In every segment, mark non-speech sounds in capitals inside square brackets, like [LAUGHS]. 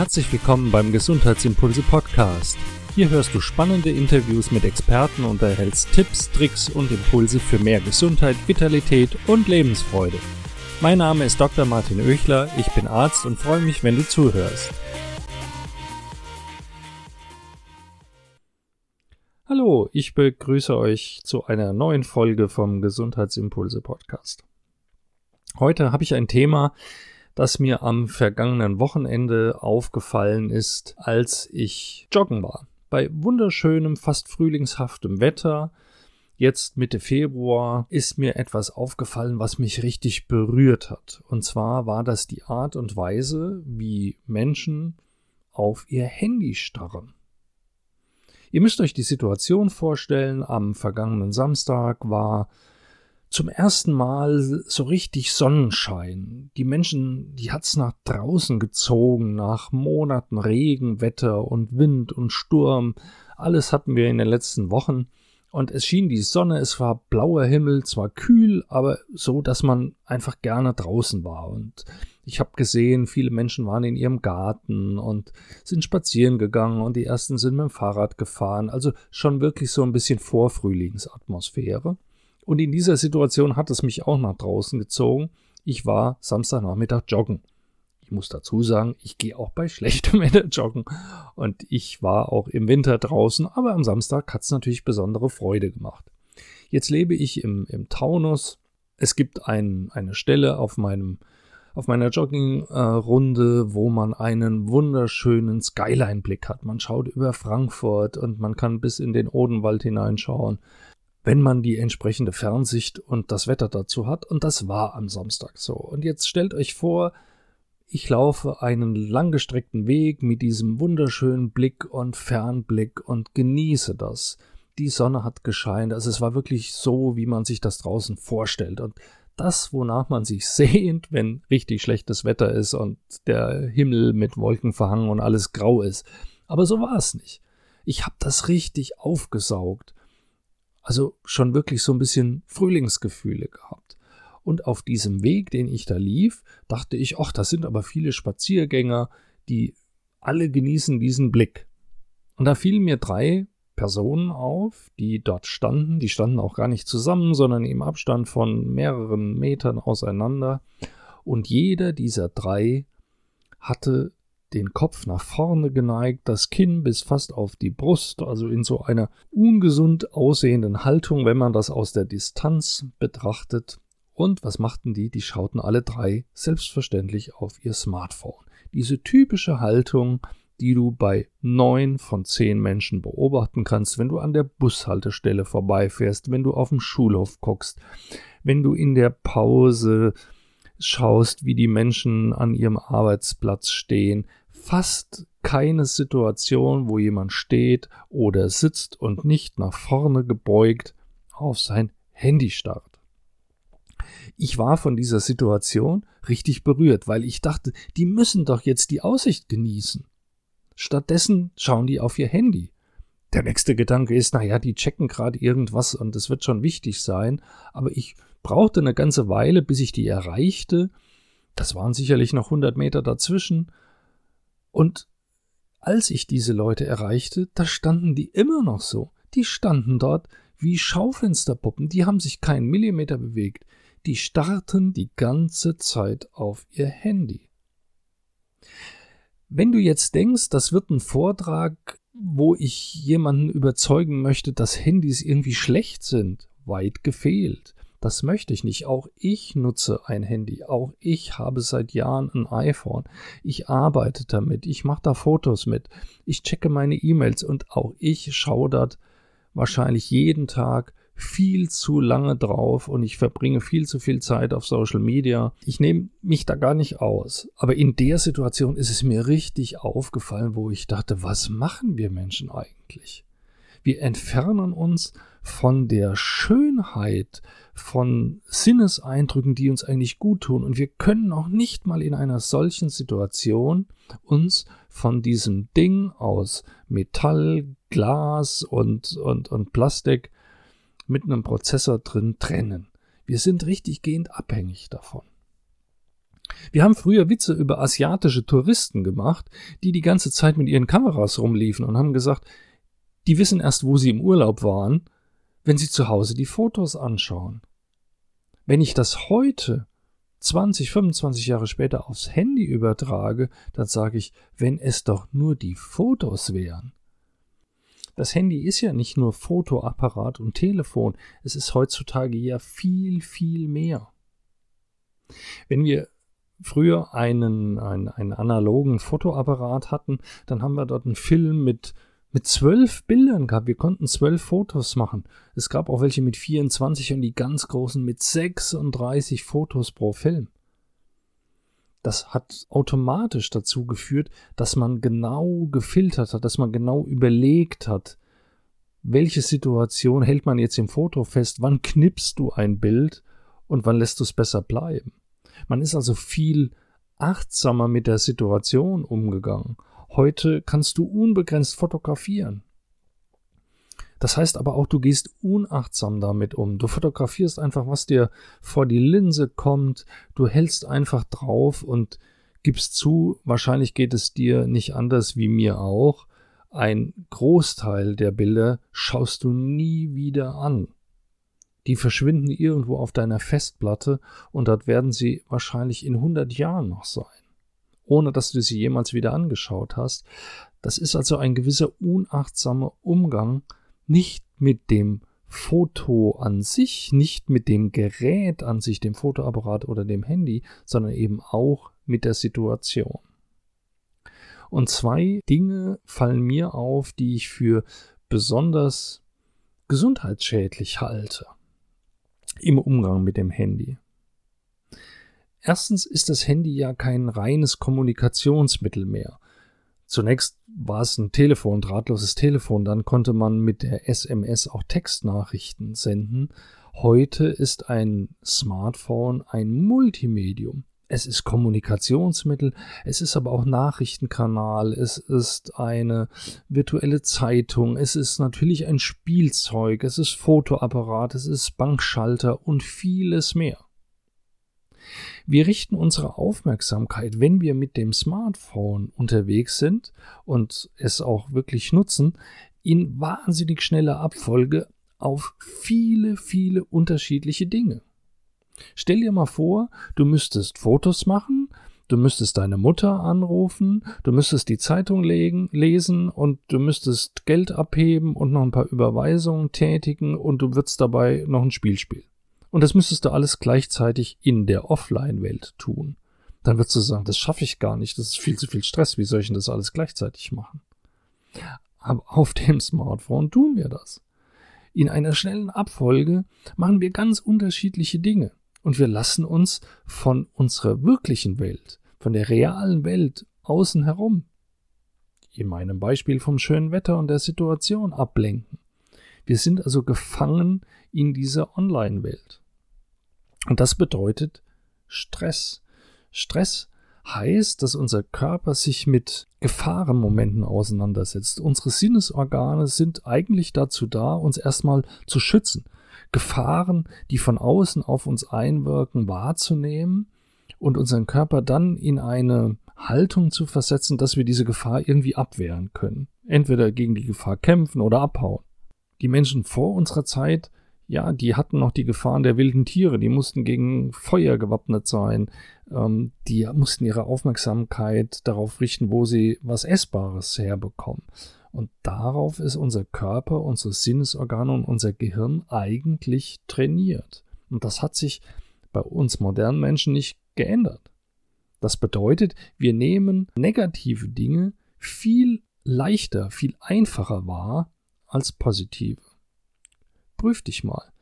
Herzlich willkommen beim Gesundheitsimpulse Podcast. Hier hörst du spannende Interviews mit Experten und erhältst Tipps, Tricks und Impulse für mehr Gesundheit, Vitalität und Lebensfreude. Mein Name ist Dr. Martin Oechler, ich bin Arzt und freue mich, wenn du zuhörst. Hallo, ich begrüße euch zu einer neuen Folge vom Gesundheitsimpulse Podcast. Heute habe ich ein Thema, das mir am vergangenen Wochenende aufgefallen ist, als ich joggen war. Bei wunderschönem, fast frühlingshaftem Wetter, jetzt Mitte Februar, ist mir etwas aufgefallen, was mich richtig berührt hat. Und zwar war das die Art und Weise, wie Menschen auf ihr Handy starren. Ihr müsst euch die Situation vorstellen, am vergangenen Samstag war zum ersten Mal so richtig Sonnenschein. Die Menschen, die hat's nach draußen gezogen, nach Monaten Regenwetter und Wind und Sturm. Alles hatten wir in den letzten Wochen. Und es schien die Sonne, es war blauer Himmel, zwar kühl, aber so, dass man einfach gerne draußen war. Und ich habe gesehen, viele Menschen waren in ihrem Garten und sind spazieren gegangen und die ersten sind mit dem Fahrrad gefahren. Also schon wirklich so ein bisschen Vorfrühlingsatmosphäre. Und in dieser Situation hat es mich auch nach draußen gezogen. Ich war Samstagnachmittag joggen. Ich muss dazu sagen, ich gehe auch bei [LAUGHS] schlechtem Wetter joggen. Und ich war auch im Winter draußen, aber am Samstag hat es natürlich besondere Freude gemacht. Jetzt lebe ich im, im Taunus. Es gibt ein, eine Stelle auf meinem auf meiner Joggingrunde, wo man einen wunderschönen Skyline-Blick hat. Man schaut über Frankfurt und man kann bis in den Odenwald hineinschauen wenn man die entsprechende Fernsicht und das Wetter dazu hat. Und das war am Samstag so. Und jetzt stellt euch vor, ich laufe einen langgestreckten Weg mit diesem wunderschönen Blick und Fernblick und genieße das. Die Sonne hat gescheint, also es war wirklich so, wie man sich das draußen vorstellt. Und das, wonach man sich [LAUGHS] sehnt, wenn richtig schlechtes Wetter ist und der Himmel mit Wolken verhangen und alles grau ist. Aber so war es nicht. Ich habe das richtig aufgesaugt. Also schon wirklich so ein bisschen Frühlingsgefühle gehabt. Und auf diesem Weg, den ich da lief, dachte ich, ach, das sind aber viele Spaziergänger, die alle genießen diesen Blick. Und da fielen mir drei Personen auf, die dort standen. Die standen auch gar nicht zusammen, sondern im Abstand von mehreren Metern auseinander. Und jeder dieser drei hatte den Kopf nach vorne geneigt, das Kinn bis fast auf die Brust, also in so einer ungesund aussehenden Haltung, wenn man das aus der Distanz betrachtet. Und was machten die? Die schauten alle drei selbstverständlich auf ihr Smartphone. Diese typische Haltung, die du bei neun von zehn Menschen beobachten kannst, wenn du an der Bushaltestelle vorbeifährst, wenn du auf dem Schulhof guckst, wenn du in der Pause schaust, wie die Menschen an ihrem Arbeitsplatz stehen, fast keine Situation, wo jemand steht oder sitzt und nicht nach vorne gebeugt auf sein Handy starrt. Ich war von dieser Situation richtig berührt, weil ich dachte, die müssen doch jetzt die Aussicht genießen. Stattdessen schauen die auf ihr Handy. Der nächste Gedanke ist, naja, die checken gerade irgendwas und es wird schon wichtig sein, aber ich brauchte eine ganze Weile, bis ich die erreichte. Das waren sicherlich noch 100 Meter dazwischen und als ich diese Leute erreichte, da standen die immer noch so. Die standen dort wie Schaufensterpuppen, die haben sich keinen Millimeter bewegt. Die starrten die ganze Zeit auf ihr Handy. Wenn du jetzt denkst, das wird ein Vortrag, wo ich jemanden überzeugen möchte, dass Handys irgendwie schlecht sind, weit gefehlt. Das möchte ich nicht. Auch ich nutze ein Handy. Auch ich habe seit Jahren ein iPhone. Ich arbeite damit. Ich mache da Fotos mit. Ich checke meine E-Mails und auch ich schaue dort wahrscheinlich jeden Tag viel zu lange drauf und ich verbringe viel zu viel Zeit auf Social Media. Ich nehme mich da gar nicht aus. Aber in der Situation ist es mir richtig aufgefallen, wo ich dachte, was machen wir Menschen eigentlich? Wir entfernen uns von der Schönheit von Sinneseindrücken, die uns eigentlich gut tun. Und wir können auch nicht mal in einer solchen Situation uns von diesem Ding aus Metall, Glas und, und, und Plastik mit einem Prozessor drin trennen. Wir sind richtig gehend abhängig davon. Wir haben früher Witze über asiatische Touristen gemacht, die die ganze Zeit mit ihren Kameras rumliefen und haben gesagt, die wissen erst, wo sie im Urlaub waren, wenn sie zu Hause die Fotos anschauen. Wenn ich das heute 20, 25 Jahre später aufs Handy übertrage, dann sage ich, wenn es doch nur die Fotos wären. Das Handy ist ja nicht nur Fotoapparat und Telefon, es ist heutzutage ja viel, viel mehr. Wenn wir früher einen, einen, einen analogen Fotoapparat hatten, dann haben wir dort einen Film mit, mit zwölf Bildern gehabt. Wir konnten zwölf Fotos machen. Es gab auch welche mit 24 und die ganz großen mit 36 Fotos pro Film. Das hat automatisch dazu geführt, dass man genau gefiltert hat, dass man genau überlegt hat, welche Situation hält man jetzt im Foto fest, wann knippst du ein Bild und wann lässt du es besser bleiben. Man ist also viel achtsamer mit der Situation umgegangen. Heute kannst du unbegrenzt fotografieren. Das heißt aber auch, du gehst unachtsam damit um. Du fotografierst einfach, was dir vor die Linse kommt. Du hältst einfach drauf und gibst zu, wahrscheinlich geht es dir nicht anders wie mir auch. Ein Großteil der Bilder schaust du nie wieder an. Die verschwinden irgendwo auf deiner Festplatte und dort werden sie wahrscheinlich in 100 Jahren noch sein, ohne dass du sie jemals wieder angeschaut hast. Das ist also ein gewisser unachtsamer Umgang, nicht mit dem Foto an sich, nicht mit dem Gerät an sich, dem Fotoapparat oder dem Handy, sondern eben auch mit der Situation. Und zwei Dinge fallen mir auf, die ich für besonders gesundheitsschädlich halte im Umgang mit dem Handy. Erstens ist das Handy ja kein reines Kommunikationsmittel mehr. Zunächst war es ein Telefon, drahtloses Telefon, dann konnte man mit der SMS auch Textnachrichten senden. Heute ist ein Smartphone ein Multimedium. Es ist Kommunikationsmittel, es ist aber auch Nachrichtenkanal, es ist eine virtuelle Zeitung, es ist natürlich ein Spielzeug, es ist Fotoapparat, es ist Bankschalter und vieles mehr. Wir richten unsere Aufmerksamkeit, wenn wir mit dem Smartphone unterwegs sind und es auch wirklich nutzen, in wahnsinnig schneller Abfolge auf viele, viele unterschiedliche Dinge. Stell dir mal vor, du müsstest Fotos machen, du müsstest deine Mutter anrufen, du müsstest die Zeitung legen, lesen und du müsstest Geld abheben und noch ein paar Überweisungen tätigen und du würdest dabei noch ein Spiel spielen. Und das müsstest du alles gleichzeitig in der Offline-Welt tun. Dann würdest du sagen, das schaffe ich gar nicht, das ist viel zu viel Stress, wie soll ich denn das alles gleichzeitig machen? Aber auf dem Smartphone tun wir das. In einer schnellen Abfolge machen wir ganz unterschiedliche Dinge und wir lassen uns von unserer wirklichen Welt, von der realen Welt außen herum, in meinem Beispiel vom schönen Wetter und der Situation ablenken. Wir sind also gefangen in dieser Online-Welt. Und das bedeutet Stress. Stress heißt, dass unser Körper sich mit Gefahrenmomenten auseinandersetzt. Unsere Sinnesorgane sind eigentlich dazu da, uns erstmal zu schützen. Gefahren, die von außen auf uns einwirken, wahrzunehmen und unseren Körper dann in eine Haltung zu versetzen, dass wir diese Gefahr irgendwie abwehren können. Entweder gegen die Gefahr kämpfen oder abhauen. Die Menschen vor unserer Zeit, ja, die hatten noch die Gefahren der wilden Tiere, die mussten gegen Feuer gewappnet sein, ähm, die mussten ihre Aufmerksamkeit darauf richten, wo sie was Essbares herbekommen. Und darauf ist unser Körper, unsere Sinnesorgane und unser Gehirn eigentlich trainiert. Und das hat sich bei uns modernen Menschen nicht geändert. Das bedeutet, wir nehmen negative Dinge viel leichter, viel einfacher wahr als positive. Prüf dich mal.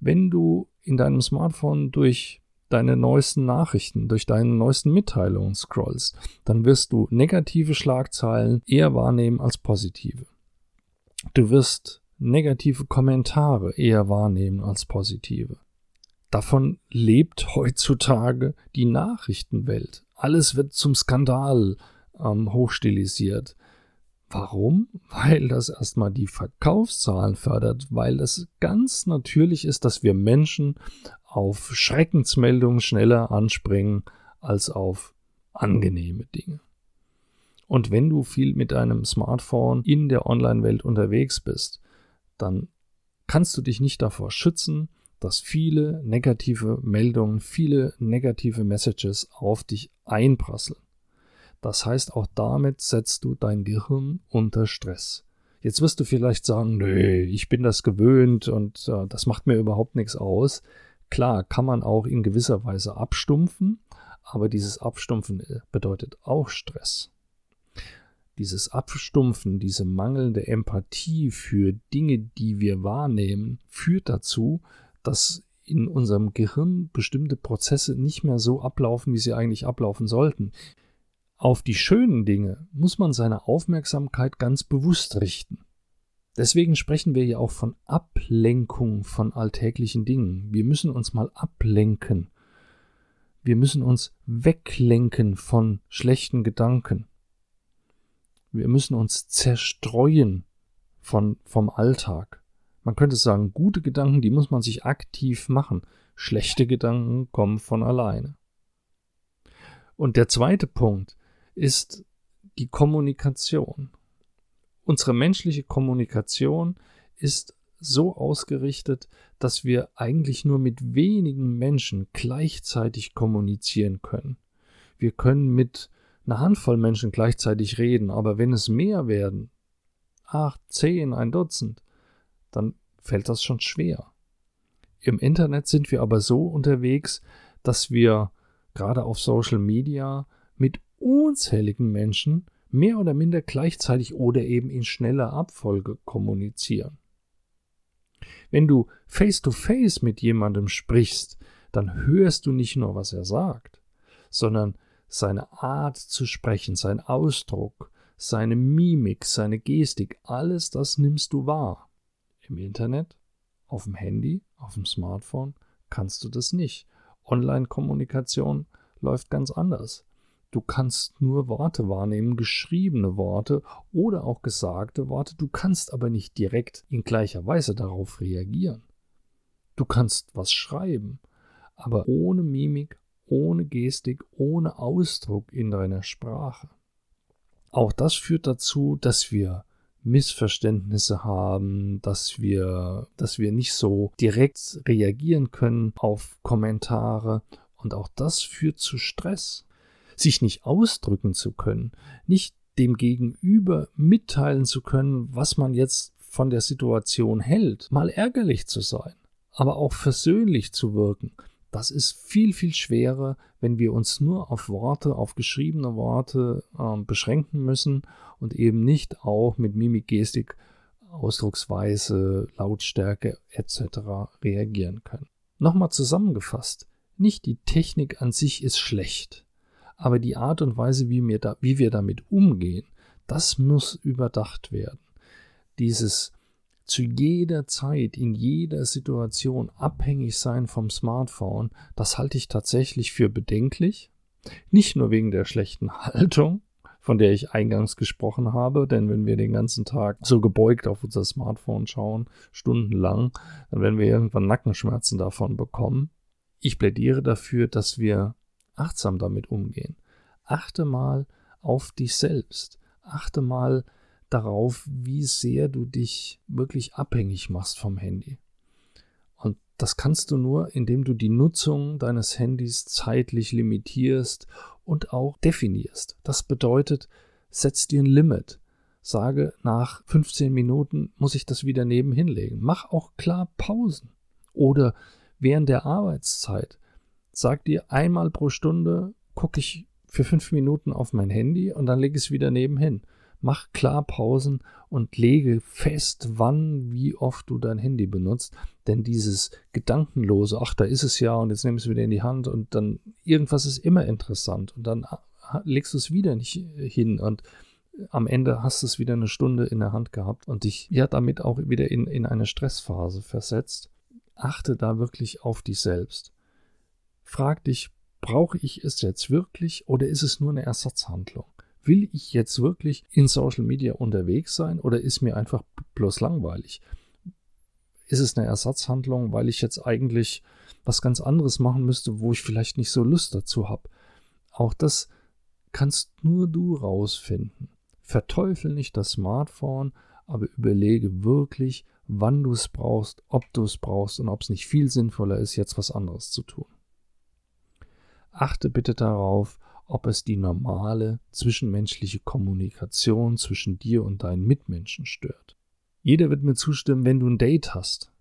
Wenn du in deinem Smartphone durch deine neuesten Nachrichten, durch deine neuesten Mitteilungen scrollst, dann wirst du negative Schlagzeilen eher wahrnehmen als positive. Du wirst negative Kommentare eher wahrnehmen als positive. Davon lebt heutzutage die Nachrichtenwelt. Alles wird zum Skandal ähm, hochstilisiert. Warum? Weil das erstmal die Verkaufszahlen fördert, weil es ganz natürlich ist, dass wir Menschen auf Schreckensmeldungen schneller anspringen als auf angenehme Dinge. Und wenn du viel mit deinem Smartphone in der Online-Welt unterwegs bist, dann kannst du dich nicht davor schützen, dass viele negative Meldungen, viele negative Messages auf dich einprasseln. Das heißt, auch damit setzt du dein Gehirn unter Stress. Jetzt wirst du vielleicht sagen, nö, ich bin das gewöhnt und äh, das macht mir überhaupt nichts aus. Klar, kann man auch in gewisser Weise abstumpfen, aber dieses Abstumpfen äh, bedeutet auch Stress. Dieses Abstumpfen, diese mangelnde Empathie für Dinge, die wir wahrnehmen, führt dazu, dass in unserem Gehirn bestimmte Prozesse nicht mehr so ablaufen, wie sie eigentlich ablaufen sollten. Auf die schönen Dinge muss man seine Aufmerksamkeit ganz bewusst richten. Deswegen sprechen wir ja auch von Ablenkung von alltäglichen Dingen. Wir müssen uns mal ablenken. Wir müssen uns weglenken von schlechten Gedanken. Wir müssen uns zerstreuen von, vom Alltag. Man könnte sagen, gute Gedanken, die muss man sich aktiv machen. Schlechte Gedanken kommen von alleine. Und der zweite Punkt, ist die Kommunikation. Unsere menschliche Kommunikation ist so ausgerichtet, dass wir eigentlich nur mit wenigen Menschen gleichzeitig kommunizieren können. Wir können mit einer Handvoll Menschen gleichzeitig reden, aber wenn es mehr werden, acht, zehn, ein Dutzend, dann fällt das schon schwer. Im Internet sind wir aber so unterwegs, dass wir gerade auf Social Media mit unzähligen Menschen mehr oder minder gleichzeitig oder eben in schneller Abfolge kommunizieren. Wenn du face-to-face -face mit jemandem sprichst, dann hörst du nicht nur, was er sagt, sondern seine Art zu sprechen, sein Ausdruck, seine Mimik, seine Gestik, alles das nimmst du wahr. Im Internet, auf dem Handy, auf dem Smartphone kannst du das nicht. Online-Kommunikation läuft ganz anders. Du kannst nur Worte wahrnehmen, geschriebene Worte oder auch gesagte Worte. Du kannst aber nicht direkt in gleicher Weise darauf reagieren. Du kannst was schreiben, aber ohne Mimik, ohne Gestik, ohne Ausdruck in deiner Sprache. Auch das führt dazu, dass wir Missverständnisse haben, dass wir, dass wir nicht so direkt reagieren können auf Kommentare und auch das führt zu Stress sich nicht ausdrücken zu können, nicht dem Gegenüber mitteilen zu können, was man jetzt von der Situation hält, mal ärgerlich zu sein, aber auch versöhnlich zu wirken, das ist viel, viel schwerer, wenn wir uns nur auf Worte, auf geschriebene Worte äh, beschränken müssen und eben nicht auch mit Mimik, Gestik, Ausdrucksweise, Lautstärke etc. reagieren können. Nochmal zusammengefasst, nicht die Technik an sich ist schlecht aber die Art und Weise, wie wir, da, wie wir damit umgehen, das muss überdacht werden. Dieses zu jeder Zeit, in jeder Situation abhängig sein vom Smartphone, das halte ich tatsächlich für bedenklich. Nicht nur wegen der schlechten Haltung, von der ich eingangs gesprochen habe, denn wenn wir den ganzen Tag so gebeugt auf unser Smartphone schauen, stundenlang, dann werden wir irgendwann Nackenschmerzen davon bekommen. Ich plädiere dafür, dass wir achtsam damit umgehen. Achte mal auf dich selbst. Achte mal darauf, wie sehr du dich wirklich abhängig machst vom Handy. Und das kannst du nur, indem du die Nutzung deines Handys zeitlich limitierst und auch definierst. Das bedeutet, setz dir ein Limit. Sage, nach 15 Minuten muss ich das wieder nebenhin legen. Mach auch klar Pausen. Oder während der Arbeitszeit sag dir, einmal pro Stunde gucke ich für fünf Minuten auf mein Handy und dann lege ich es wieder nebenhin. Mach klar Pausen und lege fest, wann, wie oft du dein Handy benutzt. Denn dieses Gedankenlose, ach, da ist es ja und jetzt nehme ich es wieder in die Hand und dann irgendwas ist immer interessant und dann legst du es wieder nicht hin und am Ende hast du es wieder eine Stunde in der Hand gehabt und dich ja damit auch wieder in, in eine Stressphase versetzt. Achte da wirklich auf dich selbst. Frag dich, brauche ich es jetzt wirklich oder ist es nur eine Ersatzhandlung? Will ich jetzt wirklich in Social Media unterwegs sein oder ist mir einfach bloß langweilig? Ist es eine Ersatzhandlung, weil ich jetzt eigentlich was ganz anderes machen müsste, wo ich vielleicht nicht so Lust dazu habe? Auch das kannst nur du rausfinden. Verteufel nicht das Smartphone, aber überlege wirklich, wann du es brauchst, ob du es brauchst und ob es nicht viel sinnvoller ist, jetzt was anderes zu tun. Achte bitte darauf, ob es die normale zwischenmenschliche Kommunikation zwischen dir und deinen Mitmenschen stört. Jeder wird mir zustimmen, wenn du ein Date hast,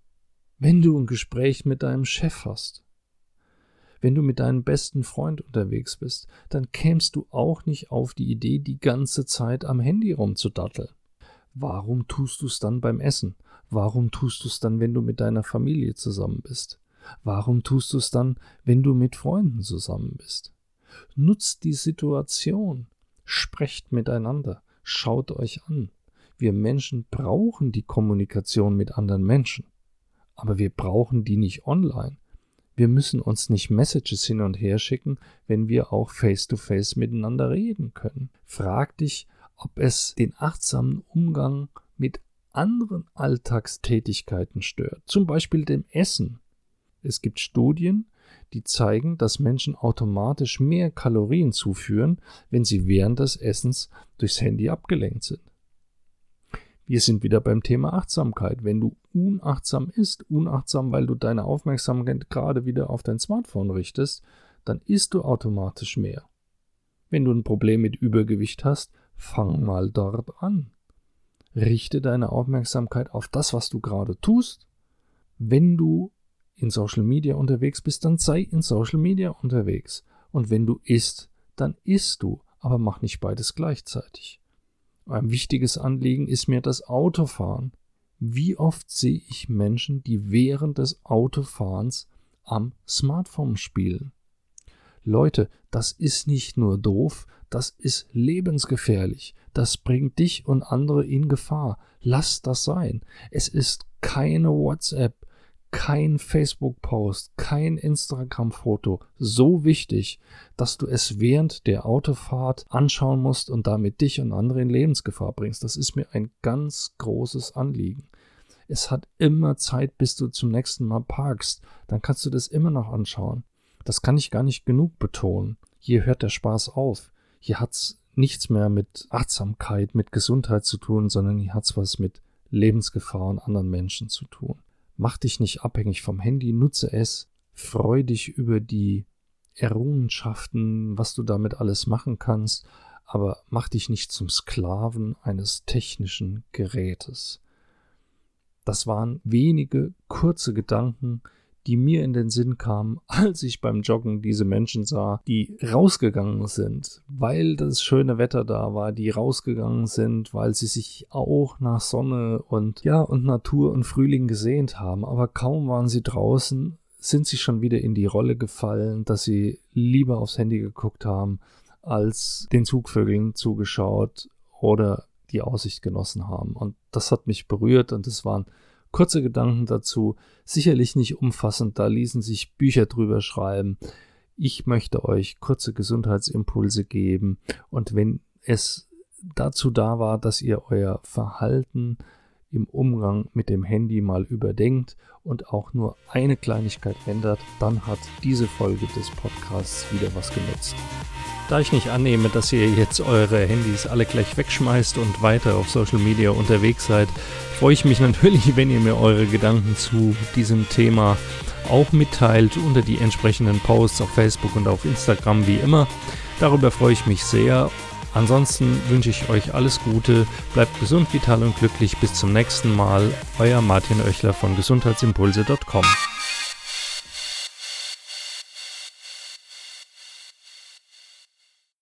wenn du ein Gespräch mit deinem Chef hast, wenn du mit deinem besten Freund unterwegs bist, dann kämst du auch nicht auf die Idee, die ganze Zeit am Handy rumzudatteln. Warum tust du es dann beim Essen? Warum tust du es dann, wenn du mit deiner Familie zusammen bist? Warum tust du es dann, wenn du mit Freunden zusammen bist? Nutzt die Situation, sprecht miteinander, schaut euch an. Wir Menschen brauchen die Kommunikation mit anderen Menschen, aber wir brauchen die nicht online. Wir müssen uns nicht Messages hin und her schicken, wenn wir auch face-to-face -face miteinander reden können. Frag dich, ob es den achtsamen Umgang mit anderen Alltagstätigkeiten stört, zum Beispiel dem Essen. Es gibt Studien, die zeigen, dass Menschen automatisch mehr Kalorien zuführen, wenn sie während des Essens durchs Handy abgelenkt sind. Wir sind wieder beim Thema Achtsamkeit. Wenn du unachtsam isst, unachtsam, weil du deine Aufmerksamkeit gerade wieder auf dein Smartphone richtest, dann isst du automatisch mehr. Wenn du ein Problem mit Übergewicht hast, fang mal dort an. Richte deine Aufmerksamkeit auf das, was du gerade tust. Wenn du in Social Media unterwegs bist, dann sei in Social Media unterwegs. Und wenn du isst, dann isst du, aber mach nicht beides gleichzeitig. Ein wichtiges Anliegen ist mir das Autofahren. Wie oft sehe ich Menschen, die während des Autofahrens am Smartphone spielen? Leute, das ist nicht nur doof, das ist lebensgefährlich. Das bringt dich und andere in Gefahr. Lass das sein. Es ist keine WhatsApp, kein Facebook-Post, kein Instagram-Foto so wichtig, dass du es während der Autofahrt anschauen musst und damit dich und andere in Lebensgefahr bringst. Das ist mir ein ganz großes Anliegen. Es hat immer Zeit, bis du zum nächsten Mal parkst. Dann kannst du das immer noch anschauen. Das kann ich gar nicht genug betonen. Hier hört der Spaß auf. Hier hat's nichts mehr mit Achtsamkeit, mit Gesundheit zu tun, sondern hier hat's was mit Lebensgefahr und anderen Menschen zu tun. Mach dich nicht abhängig vom Handy, nutze es, freu dich über die Errungenschaften, was du damit alles machen kannst, aber mach dich nicht zum Sklaven eines technischen Gerätes. Das waren wenige kurze Gedanken, die mir in den Sinn kamen, [LAUGHS] als ich beim Joggen diese Menschen sah, die rausgegangen sind, weil das schöne Wetter da war, die rausgegangen sind, weil sie sich auch nach Sonne und ja und Natur und Frühling gesehnt haben, aber kaum waren sie draußen, sind sie schon wieder in die Rolle gefallen, dass sie lieber aufs Handy geguckt haben, als den Zugvögeln zugeschaut oder die Aussicht genossen haben. Und das hat mich berührt und es waren Kurze Gedanken dazu, sicherlich nicht umfassend, da ließen sich Bücher drüber schreiben. Ich möchte euch kurze Gesundheitsimpulse geben und wenn es dazu da war, dass ihr euer Verhalten im Umgang mit dem Handy mal überdenkt und auch nur eine Kleinigkeit ändert, dann hat diese Folge des Podcasts wieder was genutzt. Da ich nicht annehme, dass ihr jetzt eure Handys alle gleich wegschmeißt und weiter auf Social Media unterwegs seid, freue ich mich [LAUGHS] natürlich, wenn ihr mir eure Gedanken zu diesem Thema auch mitteilt unter die entsprechenden Posts auf Facebook und auf Instagram wie immer. Darüber freue ich mich sehr. Ansonsten wünsche ich euch alles Gute, bleibt gesund, vital und glücklich. Bis zum nächsten Mal. Euer Martin Oechler von gesundheitsimpulse.com.